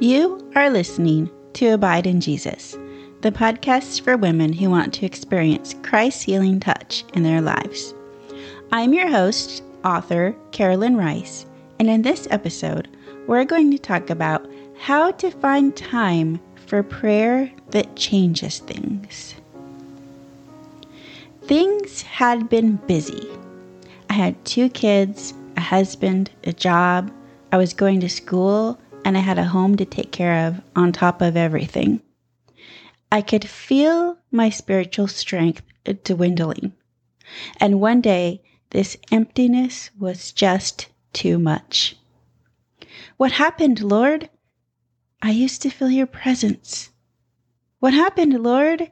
You are listening to Abide in Jesus, the podcast for women who want to experience Christ's healing touch in their lives. I'm your host, author Carolyn Rice, and in this episode, we're going to talk about how to find time for prayer that changes things. Things had been busy. I had two kids, a husband, a job, I was going to school, and I had a home to take care of on top of everything. I could feel my spiritual strength dwindling. And one day, this emptiness was just too much. What happened, Lord? I used to feel your presence. What happened, Lord?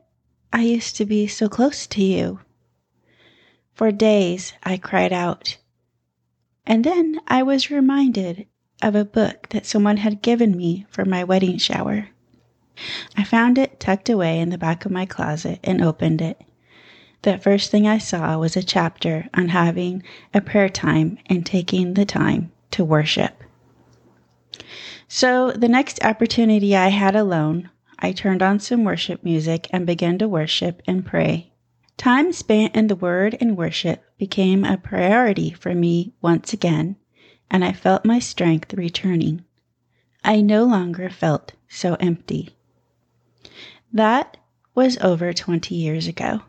I used to be so close to you. For days I cried out. And then I was reminded of a book that someone had given me for my wedding shower. I found it tucked away in the back of my closet and opened it. The first thing I saw was a chapter on having a prayer time and taking the time to worship. So, the next opportunity I had alone, I turned on some worship music and began to worship and pray. Time spent in the Word and worship became a priority for me once again, and I felt my strength returning. I no longer felt so empty. That was over 20 years ago.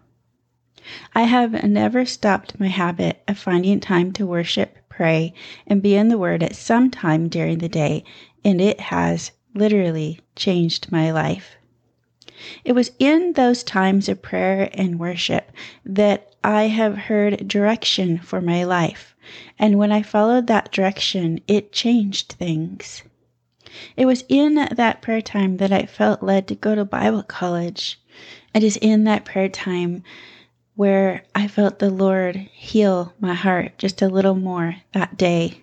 I have never stopped my habit of finding time to worship, pray, and be in the Word at some time during the day, and it has literally changed my life. It was in those times of prayer and worship that I have heard direction for my life and when I followed that direction, it changed things. It was in that prayer time that I felt led to go to Bible college. It is in that prayer time where I felt the Lord heal my heart just a little more that day.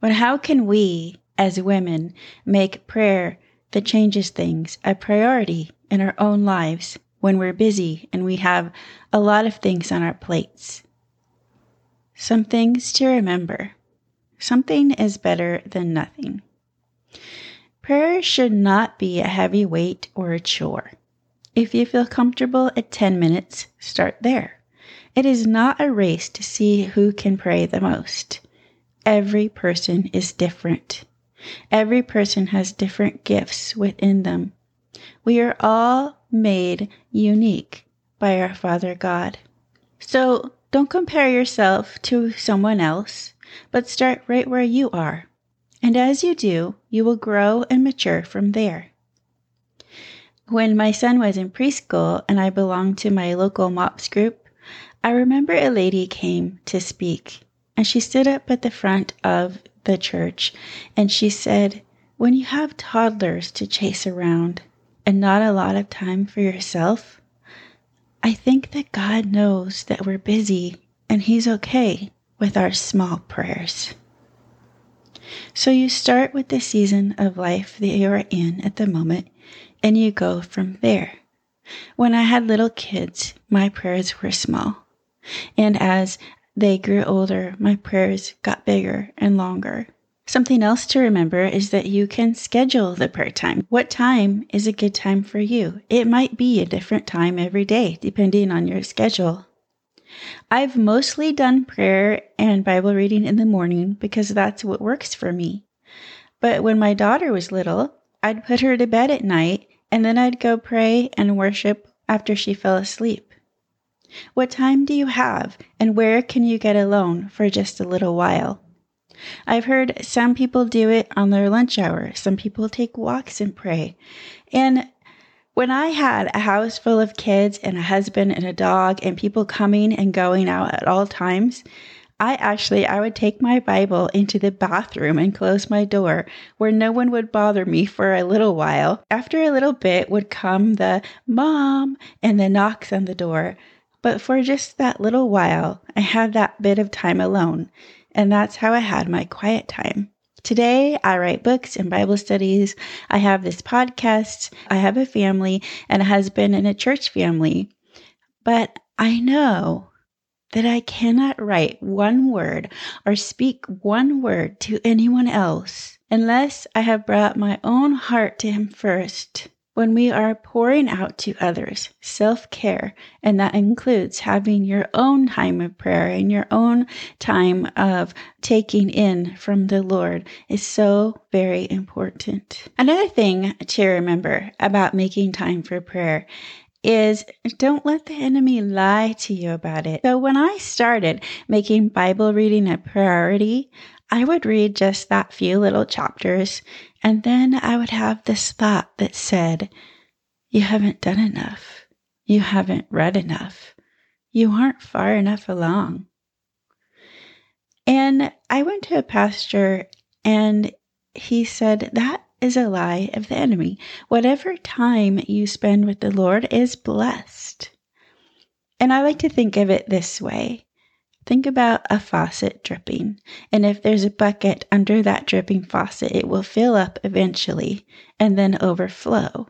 But how can we, as women, make prayer that changes things a priority in our own lives when we're busy and we have a lot of things on our plates? Some things to remember. Something is better than nothing. Prayer should not be a heavy weight or a chore. If you feel comfortable at 10 minutes, start there. It is not a race to see who can pray the most. Every person is different. Every person has different gifts within them. We are all made unique by our Father God. So don't compare yourself to someone else, but start right where you are. And as you do, you will grow and mature from there. When my son was in preschool and I belonged to my local MOPS group, I remember a lady came to speak and she stood up at the front of the church and she said, When you have toddlers to chase around and not a lot of time for yourself, I think that God knows that we're busy and He's okay with our small prayers. So you start with the season of life that you are in at the moment and you go from there. When I had little kids, my prayers were small. And as they grew older, my prayers got bigger and longer. Something else to remember is that you can schedule the prayer time. What time is a good time for you? It might be a different time every day, depending on your schedule. I've mostly done prayer and Bible reading in the morning because that's what works for me. But when my daughter was little, I'd put her to bed at night and then I'd go pray and worship after she fell asleep. What time do you have and where can you get alone for just a little while? I've heard some people do it on their lunch hour. Some people take walks and pray. And when I had a house full of kids and a husband and a dog and people coming and going out at all times, I actually I would take my Bible into the bathroom and close my door where no one would bother me for a little while. After a little bit would come the mom and the knocks on the door. But for just that little while, I had that bit of time alone. And that's how I had my quiet time. Today, I write books and Bible studies. I have this podcast. I have a family and a husband and a church family. But I know that I cannot write one word or speak one word to anyone else unless I have brought my own heart to Him first. When we are pouring out to others, self care, and that includes having your own time of prayer and your own time of taking in from the Lord, is so very important. Another thing to remember about making time for prayer is don't let the enemy lie to you about it. So when I started making Bible reading a priority, I would read just that few little chapters, and then I would have this thought that said, You haven't done enough. You haven't read enough. You aren't far enough along. And I went to a pastor, and he said, That is a lie of the enemy. Whatever time you spend with the Lord is blessed. And I like to think of it this way think about a faucet dripping. And if there's a bucket under that dripping faucet, it will fill up eventually and then overflow.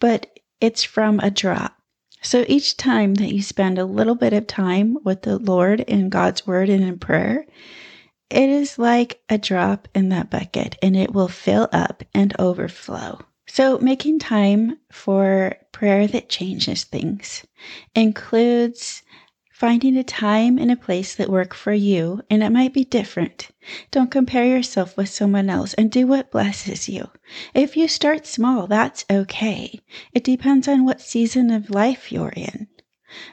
But it's from a drop. So each time that you spend a little bit of time with the Lord in God's Word and in prayer, it is like a drop in that bucket and it will fill up and overflow. So, making time for prayer that changes things includes finding a time and a place that work for you, and it might be different. Don't compare yourself with someone else and do what blesses you. If you start small, that's okay. It depends on what season of life you're in.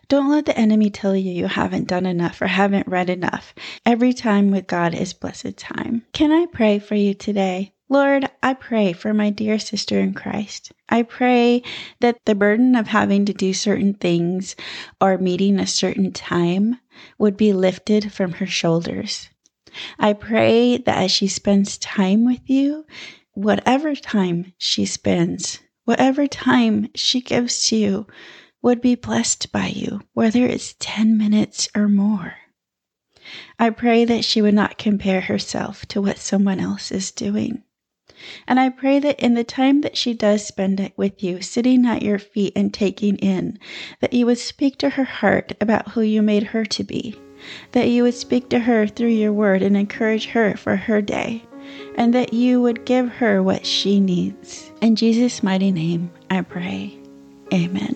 Don't let the enemy tell you you haven't done enough or haven't read enough. Every time with God is blessed time. Can I pray for you today? Lord, I pray for my dear sister in Christ. I pray that the burden of having to do certain things or meeting a certain time would be lifted from her shoulders. I pray that as she spends time with you, whatever time she spends, whatever time she gives to you, would be blessed by you, whether it's 10 minutes or more. I pray that she would not compare herself to what someone else is doing. And I pray that in the time that she does spend it with you, sitting at your feet and taking in, that you would speak to her heart about who you made her to be, that you would speak to her through your word and encourage her for her day, and that you would give her what she needs. In Jesus' mighty name, I pray. Amen.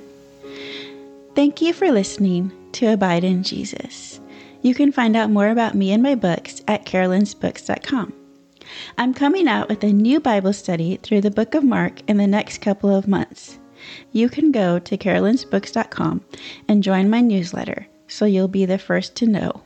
Thank you for listening to Abide in Jesus. You can find out more about me and my books at carolynsbooks.com. I'm coming out with a new Bible study through the book of Mark in the next couple of months. You can go to carolynsbooks.com and join my newsletter so you'll be the first to know